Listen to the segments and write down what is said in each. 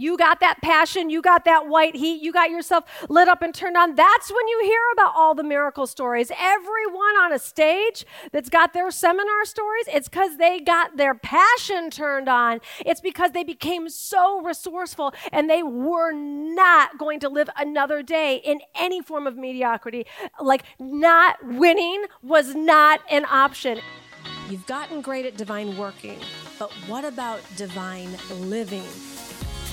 You got that passion, you got that white heat, you got yourself lit up and turned on. That's when you hear about all the miracle stories. Everyone on a stage that's got their seminar stories, it's because they got their passion turned on. It's because they became so resourceful and they were not going to live another day in any form of mediocrity. Like, not winning was not an option. You've gotten great at divine working, but what about divine living?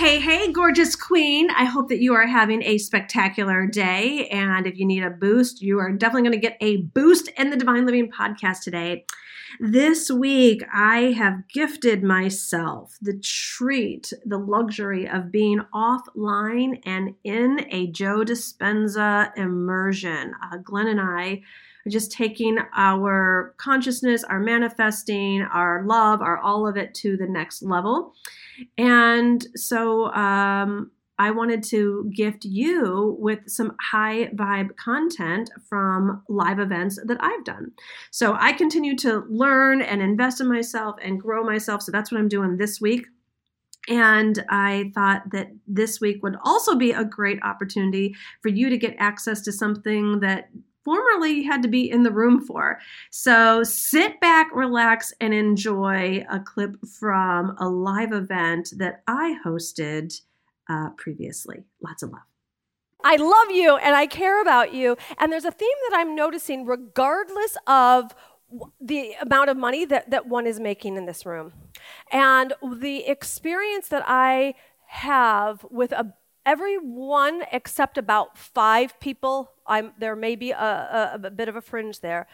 Hey, hey, gorgeous queen. I hope that you are having a spectacular day. And if you need a boost, you are definitely going to get a boost in the Divine Living podcast today. This week, I have gifted myself the treat, the luxury of being offline and in a Joe Dispenza immersion. Uh, Glenn and I are just taking our consciousness, our manifesting, our love, our all of it to the next level. And so um, I wanted to gift you with some high vibe content from live events that I've done. So I continue to learn and invest in myself and grow myself. So that's what I'm doing this week. And I thought that this week would also be a great opportunity for you to get access to something that formerly had to be in the room for. So sit back, relax, and enjoy a clip from a live event that I hosted uh, previously. Lots of love. I love you and I care about you. And there's a theme that I'm noticing, regardless of the amount of money that, that one is making in this room. And the experience that I have with a everyone except about five people I'm, there may be a, a, a bit of a fringe there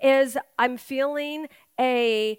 is i'm feeling a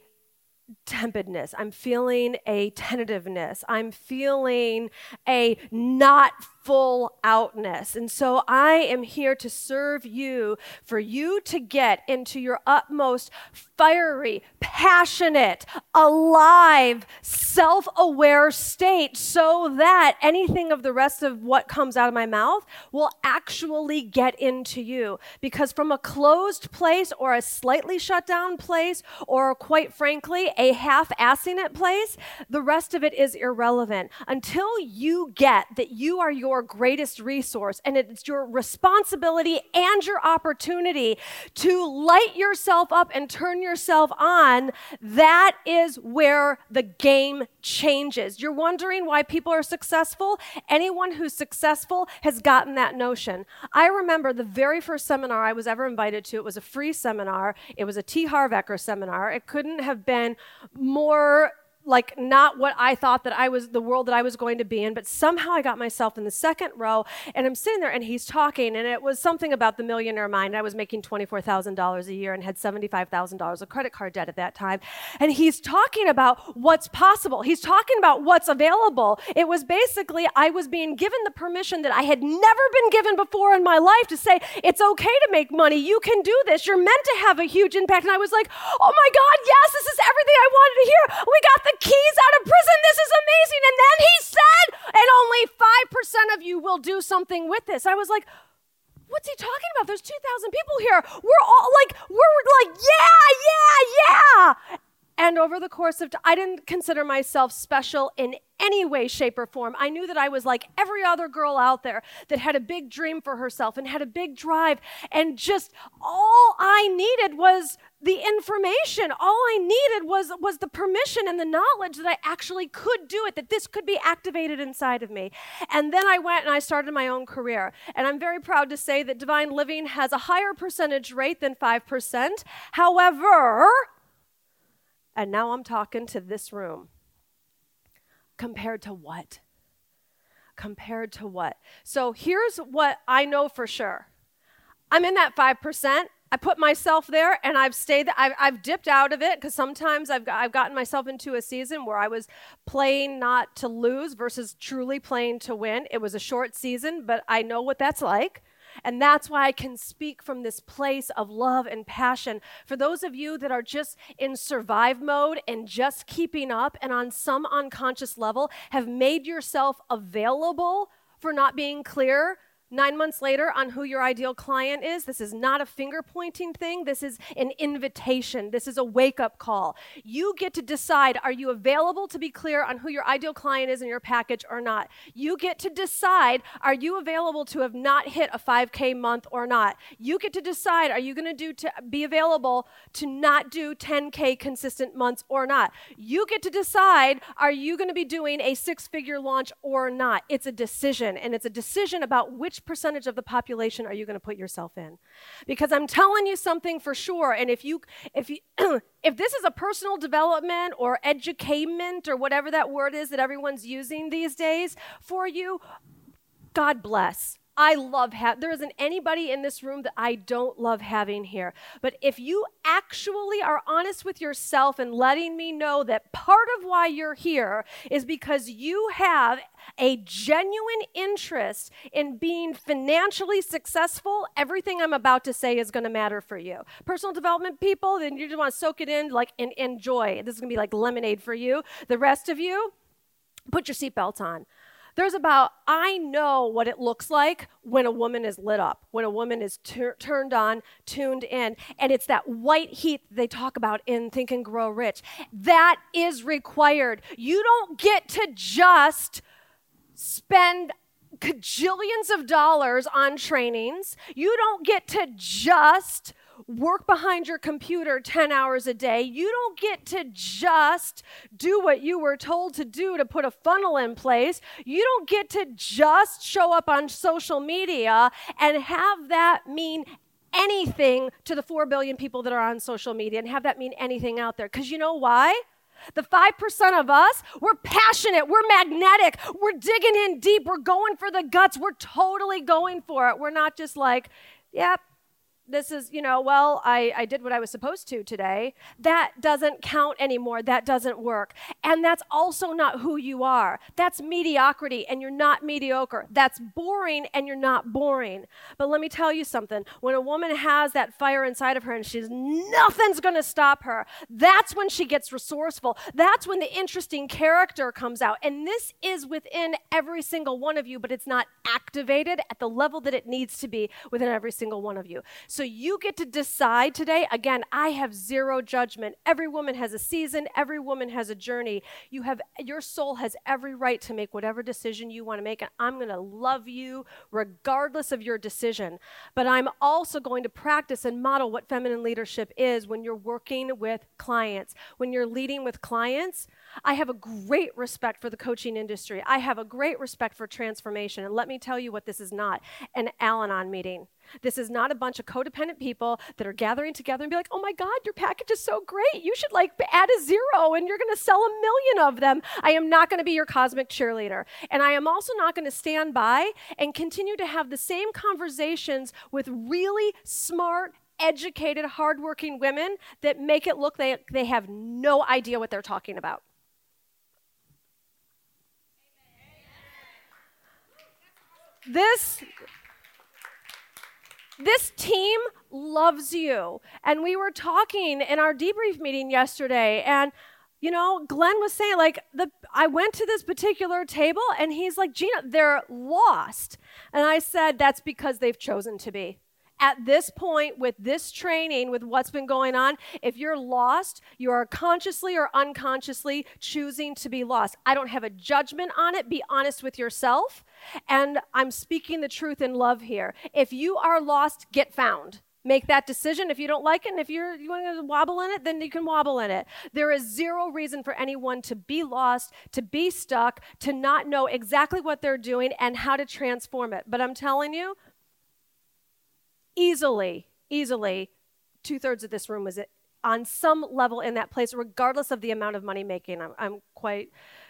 tepidness. I'm feeling a tentativeness. I'm feeling a not full outness. And so I am here to serve you for you to get into your utmost fiery, passionate, alive, self aware state so that anything of the rest of what comes out of my mouth will actually get into you. Because from a closed place or a slightly shut down place, or quite frankly, a half assing it place, the rest of it is irrelevant. Until you get that you are your your greatest resource, and it's your responsibility and your opportunity to light yourself up and turn yourself on. That is where the game changes. You're wondering why people are successful? Anyone who's successful has gotten that notion. I remember the very first seminar I was ever invited to, it was a free seminar, it was a T. Harv Eker seminar. It couldn't have been more like not what I thought that I was the world that I was going to be in, but somehow I got myself in the second row and I'm sitting there and he's talking and it was something about the millionaire mind. I was making $24,000 a year and had $75,000 of credit card debt at that time. And he's talking about what's possible. He's talking about what's available. It was basically I was being given the permission that I had never been given before in my life to say, it's okay to make money. You can do this. You're meant to have a huge impact. And I was like, oh my God, yes, this is everything I wanted to hear. We got the keys out of prison. This is amazing. And then he said, and only 5% of you will do something with this. I was like, what's he talking about? There's 2,000 people here. We're all like, we're like, yeah, yeah, yeah. And over the course of, t- I didn't consider myself special in any way, shape, or form. I knew that I was like every other girl out there that had a big dream for herself and had a big drive. And just all I needed was the information. All I needed was, was the permission and the knowledge that I actually could do it, that this could be activated inside of me. And then I went and I started my own career. And I'm very proud to say that Divine Living has a higher percentage rate than 5%. However, and now I'm talking to this room. Compared to what? Compared to what? So here's what I know for sure I'm in that 5%. I put myself there and I've stayed, I've, I've dipped out of it because sometimes I've, I've gotten myself into a season where I was playing not to lose versus truly playing to win. It was a short season, but I know what that's like. And that's why I can speak from this place of love and passion. For those of you that are just in survive mode and just keeping up, and on some unconscious level have made yourself available for not being clear, Nine months later, on who your ideal client is, this is not a finger pointing thing. This is an invitation. This is a wake up call. You get to decide are you available to be clear on who your ideal client is in your package or not? You get to decide are you available to have not hit a 5K month or not? You get to decide are you going to do be available to not do 10K consistent months or not? You get to decide are you going to be doing a six figure launch or not? It's a decision, and it's a decision about which which percentage of the population are you going to put yourself in? Because I'm telling you something for sure. And if you, if you, if this is a personal development or educament or whatever that word is that everyone's using these days for you, God bless. I love having, there isn't anybody in this room that I don't love having here. But if you actually are honest with yourself and letting me know that part of why you're here is because you have a genuine interest in being financially successful, everything I'm about to say is going to matter for you. Personal development people, then you just want to soak it in, like, and enjoy. This is going to be like lemonade for you. The rest of you, put your seatbelts on. There's about, I know what it looks like when a woman is lit up, when a woman is tur- turned on, tuned in. And it's that white heat they talk about in Think and Grow Rich. That is required. You don't get to just spend cajillions of dollars on trainings. You don't get to just work behind your computer 10 hours a day. You don't get to just do what you were told to do to put a funnel in place. You don't get to just show up on social media and have that mean anything to the 4 billion people that are on social media and have that mean anything out there. Because you know why? The 5% of us, we're passionate, we're magnetic, we're digging in deep, we're going for the guts, we're totally going for it. We're not just like, yep, this is, you know, well, I, I did what I was supposed to today. That doesn't count anymore. That doesn't work. And that's also not who you are. That's mediocrity, and you're not mediocre. That's boring, and you're not boring. But let me tell you something when a woman has that fire inside of her and she's nothing's going to stop her, that's when she gets resourceful. That's when the interesting character comes out. And this is within every single one of you, but it's not activated at the level that it needs to be within every single one of you. So you get to decide today. Again, I have zero judgment. Every woman has a season, every woman has a journey. You have your soul has every right to make whatever decision you want to make and I'm going to love you regardless of your decision. But I'm also going to practice and model what feminine leadership is when you're working with clients. When you're leading with clients, I have a great respect for the coaching industry. I have a great respect for transformation. And let me tell you what this is not an Al Anon meeting. This is not a bunch of codependent people that are gathering together and be like, oh my God, your package is so great. You should like add a zero and you're going to sell a million of them. I am not going to be your cosmic cheerleader. And I am also not going to stand by and continue to have the same conversations with really smart, educated, hardworking women that make it look like they have no idea what they're talking about. This this team loves you. And we were talking in our debrief meeting yesterday, and you know, Glenn was saying, like, the I went to this particular table and he's like, Gina, they're lost. And I said, that's because they've chosen to be at this point with this training, with what's been going on, if you're lost, you are consciously or unconsciously choosing to be lost. I don't have a judgment on it. Be honest with yourself. And I'm speaking the truth in love here. If you are lost, get found. Make that decision. If you don't like it and if you're you want to wobble in it then you can wobble in it. There is zero reason for anyone to be lost to be stuck to not know exactly what they're doing and how to transform it. But i'm telling you easily, easily, two thirds of this room was on some level in that place, regardless of the amount of money making. I'm, I'm quite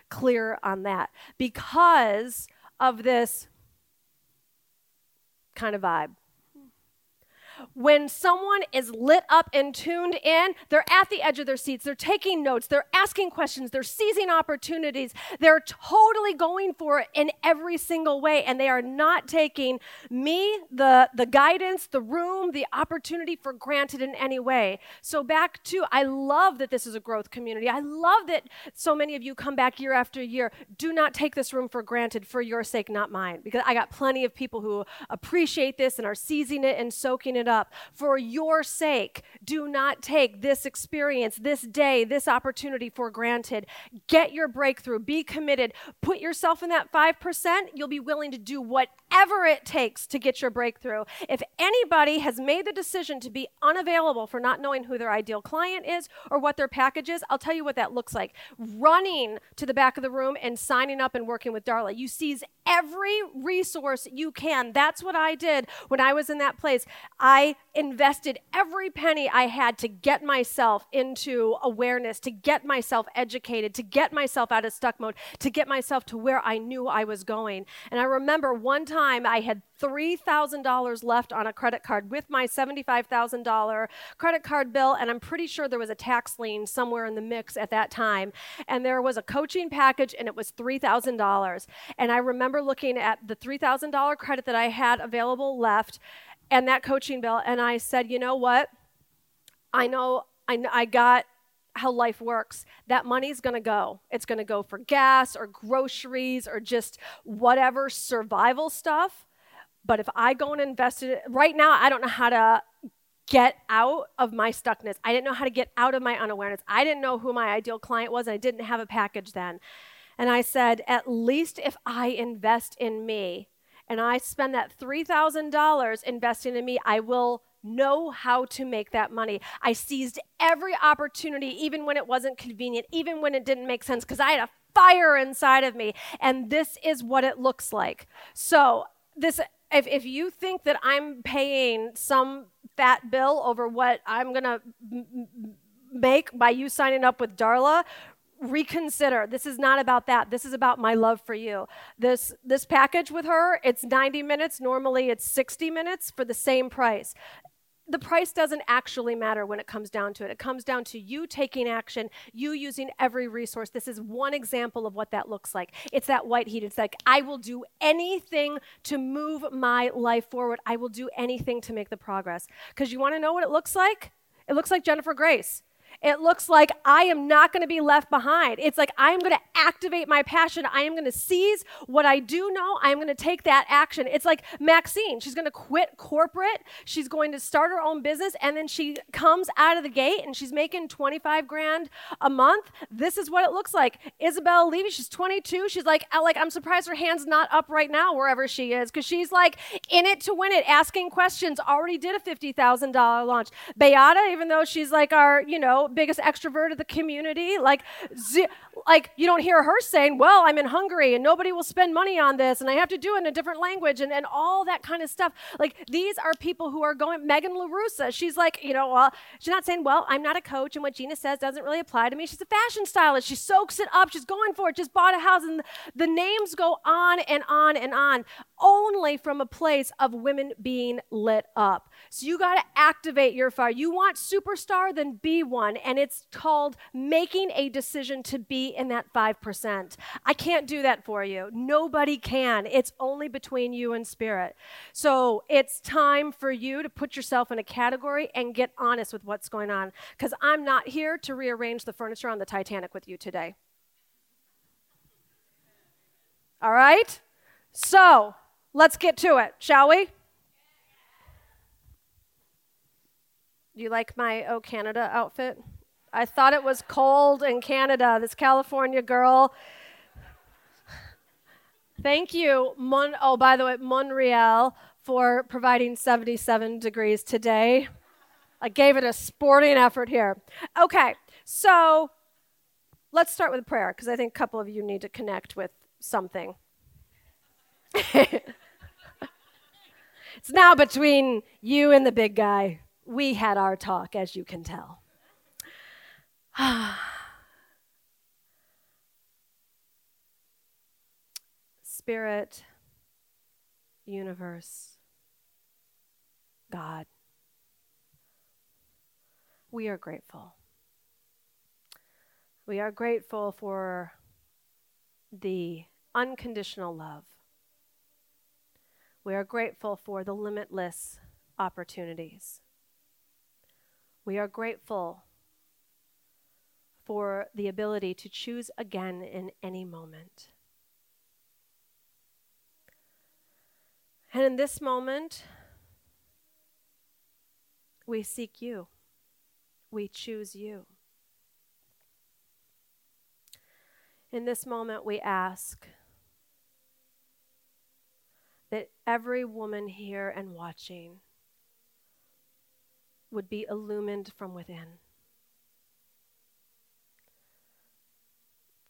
clear on that. Because of this kind of vibe. When someone is lit up and tuned in, they're at the edge of their seats. They're taking notes. They're asking questions. They're seizing opportunities. They're totally going for it in every single way. And they are not taking me, the, the guidance, the room, the opportunity for granted in any way. So, back to, I love that this is a growth community. I love that so many of you come back year after year. Do not take this room for granted for your sake, not mine, because I got plenty of people who appreciate this and are seizing it and soaking it up. For your sake, do not take this experience, this day, this opportunity for granted. Get your breakthrough, be committed, put yourself in that 5%. You'll be willing to do whatever it takes to get your breakthrough. If anybody has made the decision to be unavailable for not knowing who their ideal client is or what their package is, I'll tell you what that looks like. Running to the back of the room and signing up and working with Darla. You seize every resource you can. That's what I did when I was in that place. I invested every penny I had to get myself into awareness, to get myself educated, to get myself out of stuck mode, to get myself to where I knew I was going. And I remember one time I had $3,000 left on a credit card with my $75,000 credit card bill, and I'm pretty sure there was a tax lien somewhere in the mix at that time. And there was a coaching package, and it was $3,000. And I remember looking at the $3,000 credit that I had available left and that coaching bill, and I said, you know what? I know I, I got how life works. That money's going to go. It's going to go for gas or groceries or just whatever survival stuff. But if I go and invest it right now, I don't know how to get out of my stuckness. I didn't know how to get out of my unawareness. I didn't know who my ideal client was, I didn't have a package then. And I said, at least if I invest in me and I spend that $3,000 investing in me, I will know how to make that money. I seized every opportunity, even when it wasn't convenient, even when it didn't make sense, because I had a fire inside of me. And this is what it looks like. So, this if, if you think that I'm paying some fat bill over what I'm going to m- make by you signing up with Darla, reconsider. This is not about that. This is about my love for you. This this package with her, it's 90 minutes. Normally it's 60 minutes for the same price the price doesn't actually matter when it comes down to it. It comes down to you taking action, you using every resource. This is one example of what that looks like. It's that white heat. It's like, I will do anything to move my life forward. I will do anything to make the progress. Because you want to know what it looks like? It looks like Jennifer Grace. It looks like I am not going to be left behind. It's like I am going to activate my passion. I am going to seize what I do know. I am going to take that action. It's like Maxine. She's going to quit corporate. She's going to start her own business. And then she comes out of the gate and she's making 25 grand a month. This is what it looks like. Isabel Levy, she's 22. She's like, uh, like I'm surprised her hand's not up right now wherever she is because she's like in it to win it, asking questions. Already did a $50,000 launch. Beata, even though she's like our, you know, biggest extrovert of the community. Like, like you don't hear her saying, "Well, I'm in Hungary and nobody will spend money on this, and I have to do it in a different language," and, and all that kind of stuff. Like these are people who are going. Megan LaRussa, she's like, you know, well, she's not saying, "Well, I'm not a coach, and what Gina says doesn't really apply to me." She's a fashion stylist. She soaks it up. She's going for it. Just bought a house, and the, names go on and on and on, only from a place of women being lit up. So you got to activate your fire. You want superstar, then be one, and it's called making a decision to be in that 5%. I can't do that for you. Nobody can. It's only between you and spirit. So it's time for you to put yourself in a category and get honest with what's going on. Because I'm not here to rearrange the furniture on the Titanic with you today. All right? So let's get to it, shall we? You like my Oh Canada outfit? I thought it was cold in Canada, this California girl. Thank you, Mon- oh, by the way, Montreal, for providing 77 degrees today. I gave it a sporting effort here. Okay, so let's start with prayer because I think a couple of you need to connect with something. it's now between you and the big guy. We had our talk, as you can tell. Spirit, universe, God, we are grateful. We are grateful for the unconditional love. We are grateful for the limitless opportunities. We are grateful for the ability to choose again in any moment. And in this moment, we seek you. We choose you. In this moment, we ask that every woman here and watching would be illumined from within.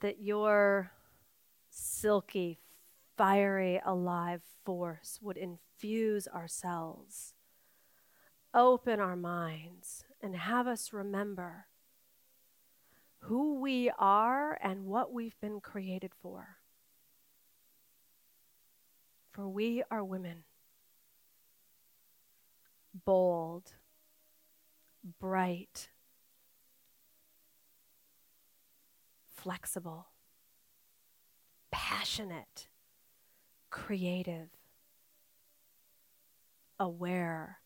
That your silky, fiery, alive force would infuse ourselves open our minds and have us remember who we are and what we've been created for. For we are women, bold, bright, flexible, passionate, creative, aware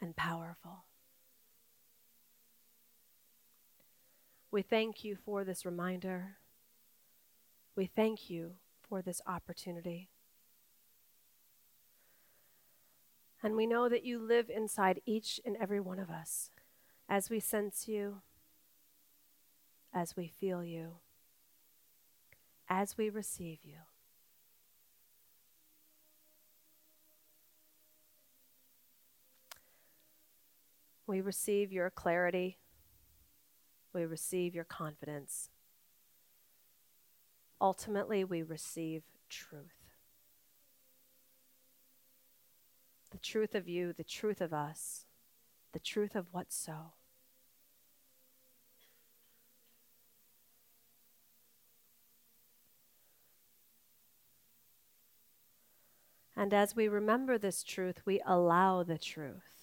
and powerful. We thank you for this reminder. We thank you for this opportunity. And we know that you live inside each and every one of us as we sense you, as we feel you, as we receive you. We receive your clarity. We receive your confidence. Ultimately, we receive truth. The truth of you, the truth of us, the truth of what's so. And as we remember this truth, we allow the truth.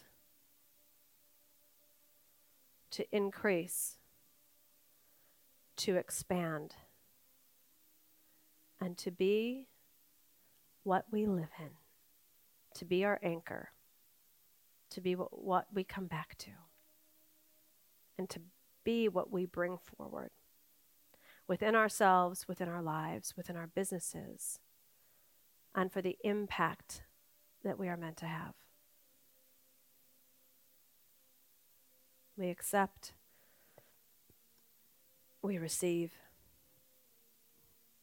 to increase, to expand, and to be what we live in, to be our anchor, to be what, we come back to, and to be what we bring forward within ourselves, within our lives, within our businesses, and for the impact that we are meant to have. We accept. We receive.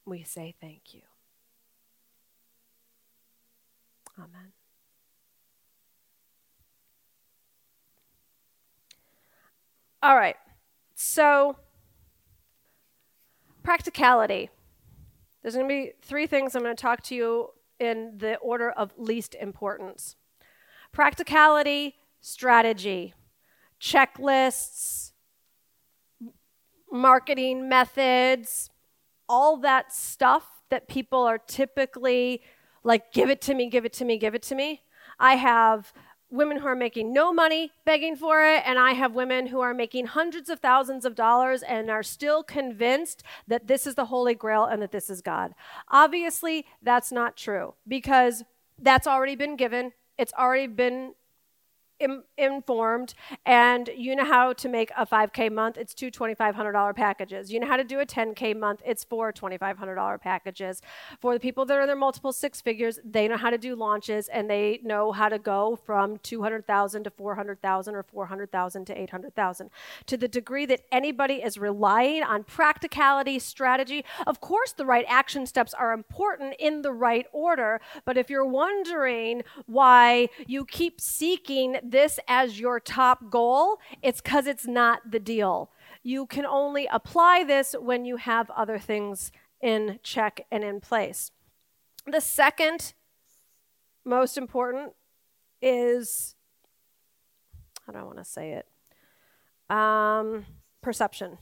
We say thank you. Amen. All right. So, practicality. There's going to be three things I'm going to talk to you in the order of least importance practicality, strategy, checklists, marketing methods, all that stuff that people are typically like, give it to me, give it to me, give it to me. I have women who are making no money begging for it, and I have women who are making hundreds of thousands of dollars and are still convinced that this is the Holy Grail and that this is God. Obviously, that's not true because that's already been given, it's already been Informed and you know how to make a 5k month? It's two $2500 packages. You know how to do a 10k month? It's four $2500 packages. For the people that are in their multiple six figures they know how to do launches and they know how to go from 200000 to 400000 or 400000 to 800000 to the degree that anybody is relying on practicality strategy of course the right action steps are important in the right order but if you're wondering why you keep seeking this as your top goal, it's because it's not the deal. You can only apply this when you have other things in check and in place. The second most important is how do I want to say it? Um, perception.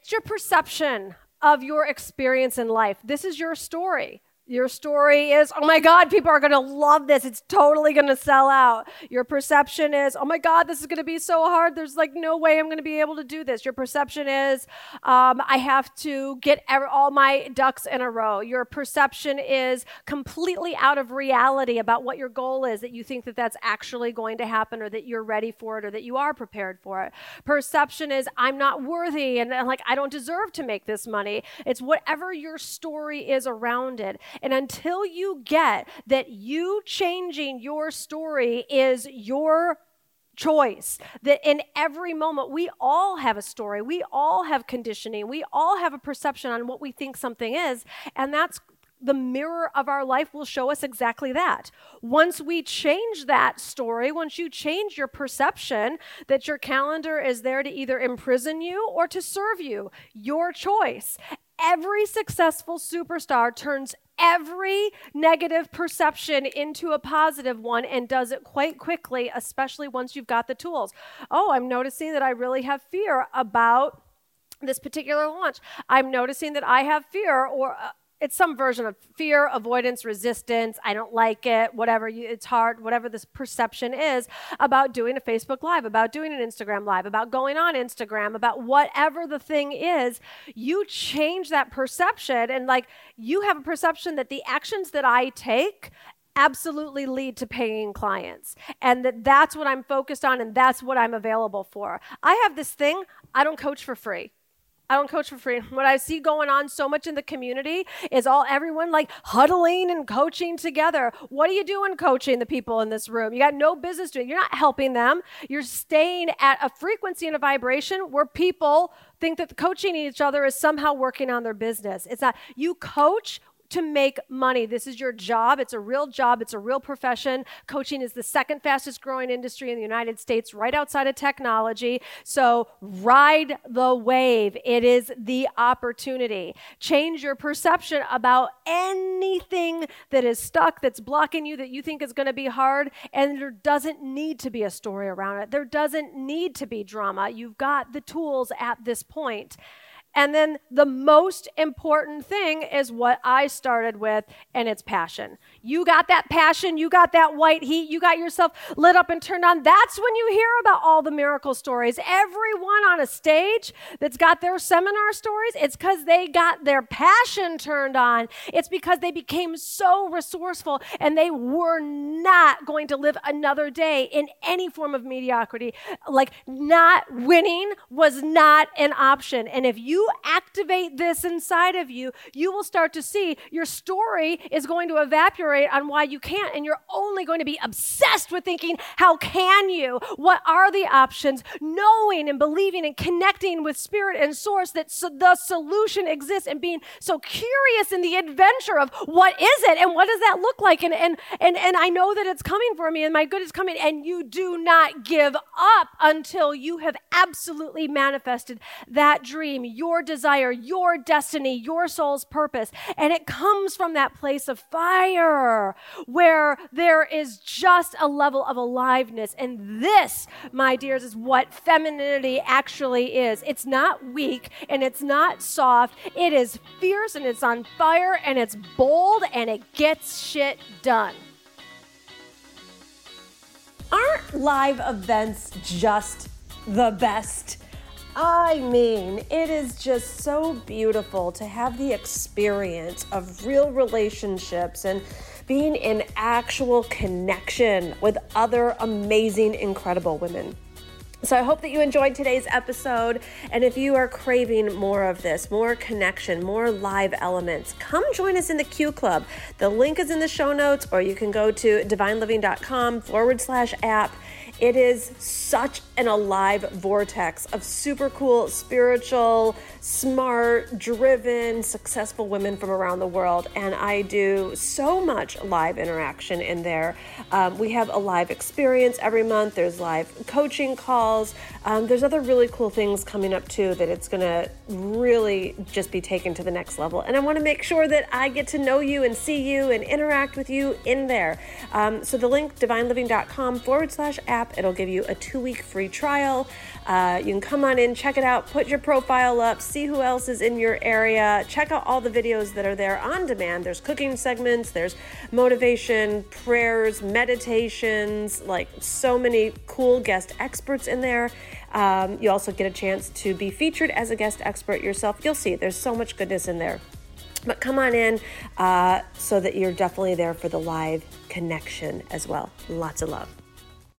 It's your perception of your experience in life. This is your story Your story is, oh my God, people are going to love this. It's totally going to sell out. Your perception is, oh my God, this is going to be so hard. There's like no way I'm going to be able to do this. Your perception is, um, I have to get all my ducks in a row. Your perception is completely out of reality about what your goal is, that you think that that's actually going to happen or that you're ready for it or that you are prepared for it. Perception is, I'm not worthy and, and like I don't deserve to make this money. It's whatever your story is around it. And until you get that you changing your story is your choice that in every moment we all have a story we all have conditioning we all have a perception on what we think something is and that's the mirror of our life will show us exactly that. Once we change that story, once you change your perception that your calendar is there to either imprison you or to serve you, your choice. Every successful superstar turns every negative perception into a positive one and does it quite quickly, especially once you've got the tools. Oh, I'm noticing that I really have fear about this particular launch. I'm noticing that I have fear or uh, it's some version of fear, avoidance, resistance. I don't like it, whatever. You, it's hard, whatever this perception is about doing a Facebook Live, about doing an Instagram Live, about going on Instagram, about whatever the thing is. You change that perception, and like you have a perception that the actions that I take absolutely lead to paying clients and that that's what i'm focused on and that's what i'm available for i have this thing i don't coach for free I don't coach for free. What I see going on so much in the community is all everyone like huddling and coaching together. What are you doing coaching the people in this room? You got no business doing. You're not helping them. You're staying at a frequency and a vibration where people think that coaching each other is somehow working on their business. It's not. You coach to make money. This is your job. It's a real job. It's a real profession. Coaching is the second fastest growing industry in the United States, right outside of technology. So ride the wave. It is the opportunity. Change your perception about anything that is stuck, that's blocking you, that you think is going to be hard. And there doesn't need to be a story around it. There doesn't need to be drama. You've got the tools at this point. And then the most important thing is what I started with, and it's passion. You got that passion, you got that white heat, you got yourself lit up and turned on. That's when you hear about all the miracle stories. Everyone on a stage that's got their seminar stories, it's because they got their passion turned on. It's because they became so resourceful and they were not going to live another day in any form of mediocrity. Like, not winning was not an option. And if activate this inside of you, you will start to see your story is going to evaporate on why you can't. And you're only going to be obsessed with thinking, how can you? What are the options? Knowing and believing and connecting with spirit and source that so the solution exists and being so curious in the adventure of what is it and what does that look like? And, and, and, and I know that it's coming for me and my good is coming. And you do not give up until you have absolutely manifested that dream, your your desire, your destiny, your soul's purpose. And it comes from that place of fire where there is just a level of aliveness. And this, my dears, is what femininity actually is. It's not weak and it's not soft. It is fierce and it's on fire and it's bold and it gets shit done. Aren't live events just the best? I mean, it is just so beautiful to have the experience of real relationships and being in actual connection with other amazing, incredible women. So I hope that you enjoyed today's episode. And if you are craving more of this, more connection, more live elements, come join us in the Q Club. The link is in the show notes, or you can go to divineliving.com forward slash app it is such an alive vortex of super cool, spiritual, smart, driven, successful women from around the world. And I do so much live interaction in there. Um, we have a live experience every month, there's live coaching calls. Um, there's other really cool things coming up too that it's going to really just be taken to the next level. And I want to make sure that I get to know you and see you and interact with you in there. Um, so the link, divineliving.com forward slash app app. It'll give you a two week free trial. Uh, you can come on in, check it out, put your profile up, see who else is in your area, check out all the videos that are there on demand. There's cooking segments, there's motivation, prayers, meditations, like so many cool guest experts in there. Um, you also get a chance to be featured as a guest expert yourself. You'll see there's so much goodness in there. But come on in uh, so that you're definitely there for the live connection as well. Lots of love.